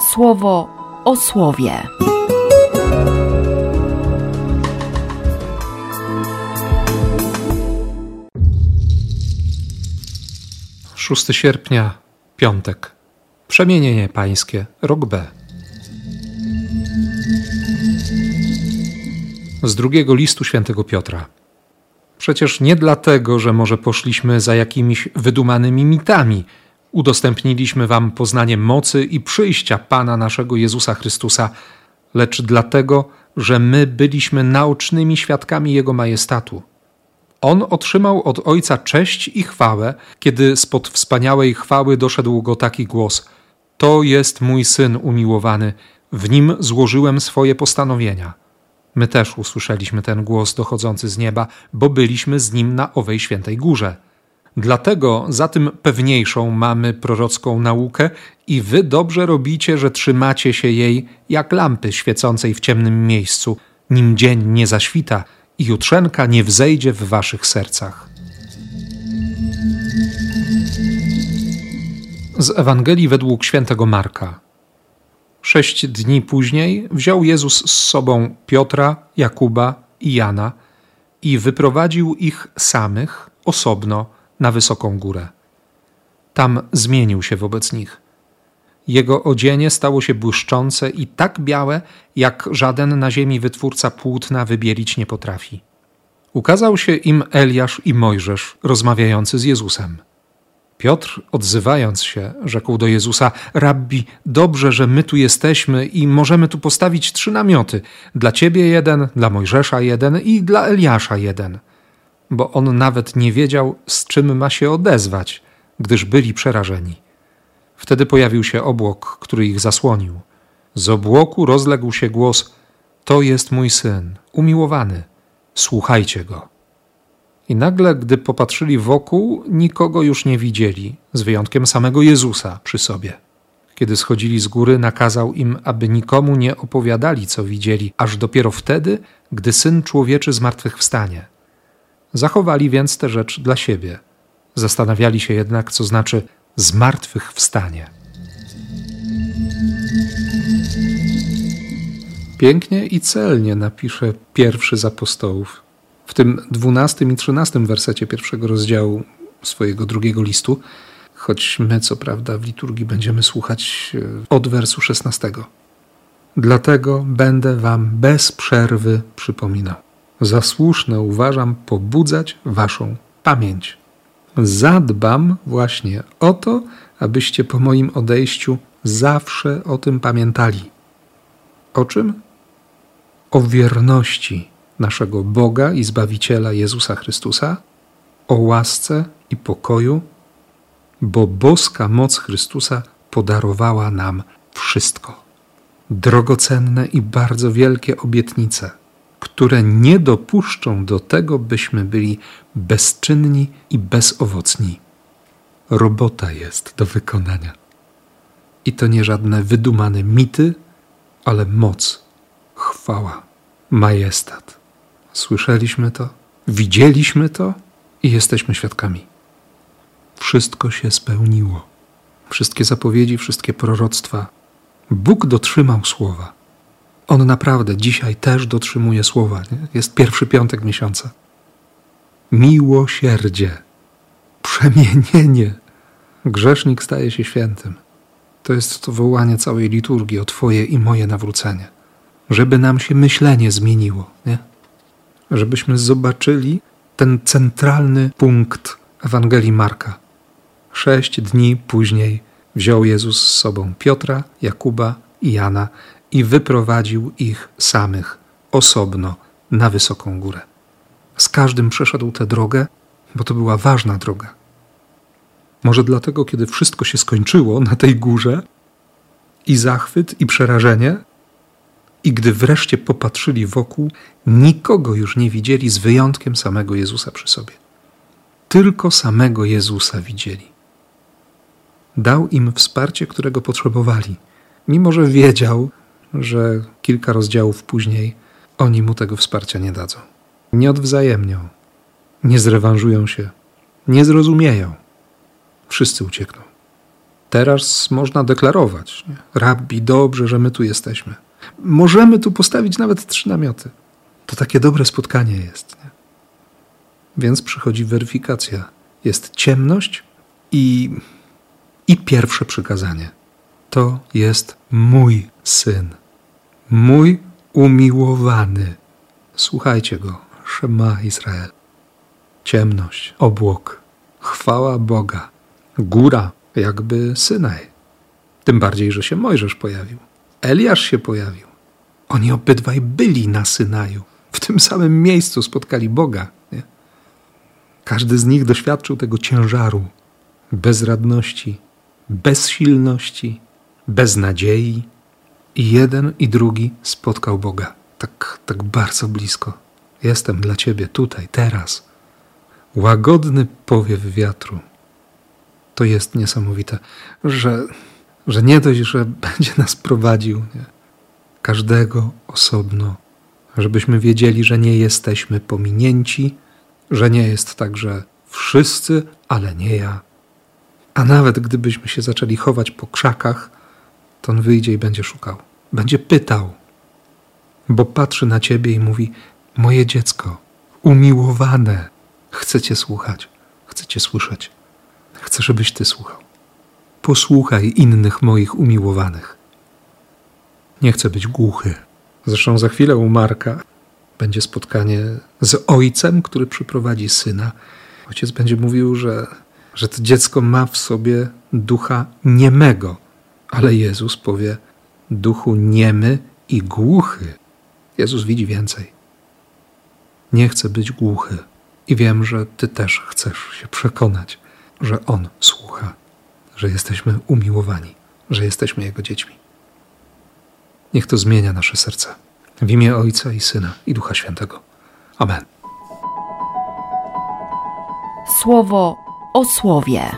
słowo o słowie. 6 sierpnia, piątek. Przemienienie pańskie, rok B. Z drugiego listu świętego Piotra. Przecież nie dlatego, że może poszliśmy za jakimiś wydumanymi mitami, udostępniliśmy wam poznanie mocy i przyjścia Pana naszego Jezusa Chrystusa, lecz dlatego, że my byliśmy naocznymi świadkami Jego majestatu. On otrzymał od Ojca cześć i chwałę, kiedy spod wspaniałej chwały doszedł go taki głos: To jest mój syn umiłowany, w nim złożyłem swoje postanowienia. My też usłyszeliśmy ten głos dochodzący z nieba, bo byliśmy z nim na owej świętej górze. Dlatego za tym pewniejszą mamy prorocką naukę i wy dobrze robicie, że trzymacie się jej jak lampy świecącej w ciemnym miejscu, nim dzień nie zaświta i jutrzenka nie wzejdzie w waszych sercach. Z Ewangelii według świętego Marka. Sześć dni później wziął Jezus z sobą Piotra, Jakuba i Jana i wyprowadził ich samych osobno na wysoką górę. Tam zmienił się wobec nich. Jego odzienie stało się błyszczące i tak białe, jak żaden na ziemi wytwórca płótna wybielić nie potrafi. Ukazał się im Eliasz i Mojżesz rozmawiający z Jezusem. Piotr, odzywając się, rzekł do Jezusa: Rabbi, dobrze, że my tu jesteśmy i możemy tu postawić trzy namioty: dla ciebie jeden, dla Mojżesza jeden i dla Eliasza jeden. Bo on nawet nie wiedział, z czym ma się odezwać, gdyż byli przerażeni. Wtedy pojawił się obłok, który ich zasłonił. Z obłoku rozległ się głos: To jest mój syn, umiłowany, słuchajcie go. I nagle, gdy popatrzyli wokół, nikogo już nie widzieli, z wyjątkiem samego Jezusa przy sobie. Kiedy schodzili z góry, nakazał im, aby nikomu nie opowiadali, co widzieli, aż dopiero wtedy, gdy syn człowieczy zmartwychwstanie. Zachowali więc tę rzecz dla siebie. Zastanawiali się jednak, co znaczy zmartwychwstanie. Pięknie i celnie napisze pierwszy z apostołów w tym dwunastym i trzynastym wersecie pierwszego rozdziału swojego drugiego listu, choć my, co prawda, w liturgii będziemy słuchać e, od wersu szesnastego. Dlatego będę wam bez przerwy przypominał. Za słuszne uważam pobudzać waszą pamięć. Zadbam właśnie o to, abyście po moim odejściu zawsze o tym pamiętali. O czym? O wierności naszego Boga i Zbawiciela Jezusa Chrystusa, o łasce i pokoju, bo boska moc Chrystusa podarowała nam wszystko. Drogocenne i bardzo wielkie obietnice, które nie dopuszczą do tego, byśmy byli bezczynni i bezowocni. Robota jest do wykonania. I to nie żadne wydumane mity, ale moc, chwała, majestat. Słyszeliśmy to, widzieliśmy to i jesteśmy świadkami. Wszystko się spełniło. Wszystkie zapowiedzi, wszystkie proroctwa. Bóg dotrzymał słowa. On naprawdę dzisiaj też dotrzymuje słowa. Nie? Jest pierwszy piątek miesiąca. Miłosierdzie, przemienienie. Grzesznik staje się świętym. To jest to wołanie całej liturgii o Twoje i moje nawrócenie. Żeby nam się myślenie zmieniło. Nie? żebyśmy zobaczyli ten centralny punkt Ewangelii Marka. Sześć dni później wziął Jezus z sobą Piotra, Jakuba i Jana i wyprowadził ich samych osobno na wysoką górę. Z każdym przeszedł tę drogę, bo to była ważna droga. Może dlatego, kiedy wszystko się skończyło na tej górze, i zachwyt, i przerażenie, i gdy wreszcie popatrzyli wokół, nikogo już nie widzieli z wyjątkiem samego Jezusa przy sobie. Tylko samego Jezusa widzieli. Dał im wsparcie, którego potrzebowali, mimo że wiedział, że kilka rozdziałów później oni mu tego wsparcia nie dadzą. Nie odwzajemnią, nie zrewanżują się, nie zrozumieją. Wszyscy uciekną. Teraz można deklarować: nie? Rabbi, dobrze, że my tu jesteśmy. Możemy tu postawić nawet trzy namioty. To takie dobre spotkanie jest. Nie? Więc przychodzi weryfikacja. Jest ciemność i, i pierwsze przykazanie. To jest mój syn, mój umiłowany. Słuchajcie go, Szema Izrael. Ciemność, obłok, chwała Boga, góra, jakby Synaj. Tym bardziej, że się Mojżesz pojawił. Eliasz się pojawił. Oni obydwaj byli na Synaju. W tym samym miejscu spotkali Boga. Nie? Każdy z nich doświadczył tego ciężaru, bezradności, bezsilności, beznadziei. I jeden i drugi spotkał Boga. Tak, tak bardzo blisko. Jestem dla Ciebie tutaj, teraz. Łagodny powiew wiatru. To jest niesamowite, że, że nie dość, że będzie nas prowadził, nie? każdego osobno, żebyśmy wiedzieli, że nie jesteśmy pominięci, że nie jest tak, że wszyscy, ale nie ja. A nawet gdybyśmy się zaczęli chować po krzakach, to on wyjdzie i będzie szukał, będzie pytał, bo patrzy na ciebie i mówi: Moje dziecko, umiłowane, chcecie słuchać, chcecie słyszeć, chcę, żebyś ty słuchał. Posłuchaj innych moich umiłowanych. Nie chcę być głuchy. Zresztą za chwilę u Marka będzie spotkanie z ojcem, który przyprowadzi syna. Ojciec będzie mówił, że, że to dziecko ma w sobie ducha niemego, ale Jezus powie: Duchu niemy i głuchy. Jezus widzi więcej. Nie chcę być głuchy i wiem, że Ty też chcesz się przekonać, że On słucha, że jesteśmy umiłowani, że jesteśmy Jego dziećmi. Niech to zmienia nasze serce. W imię Ojca i Syna i Ducha Świętego. Amen. Słowo o słowie.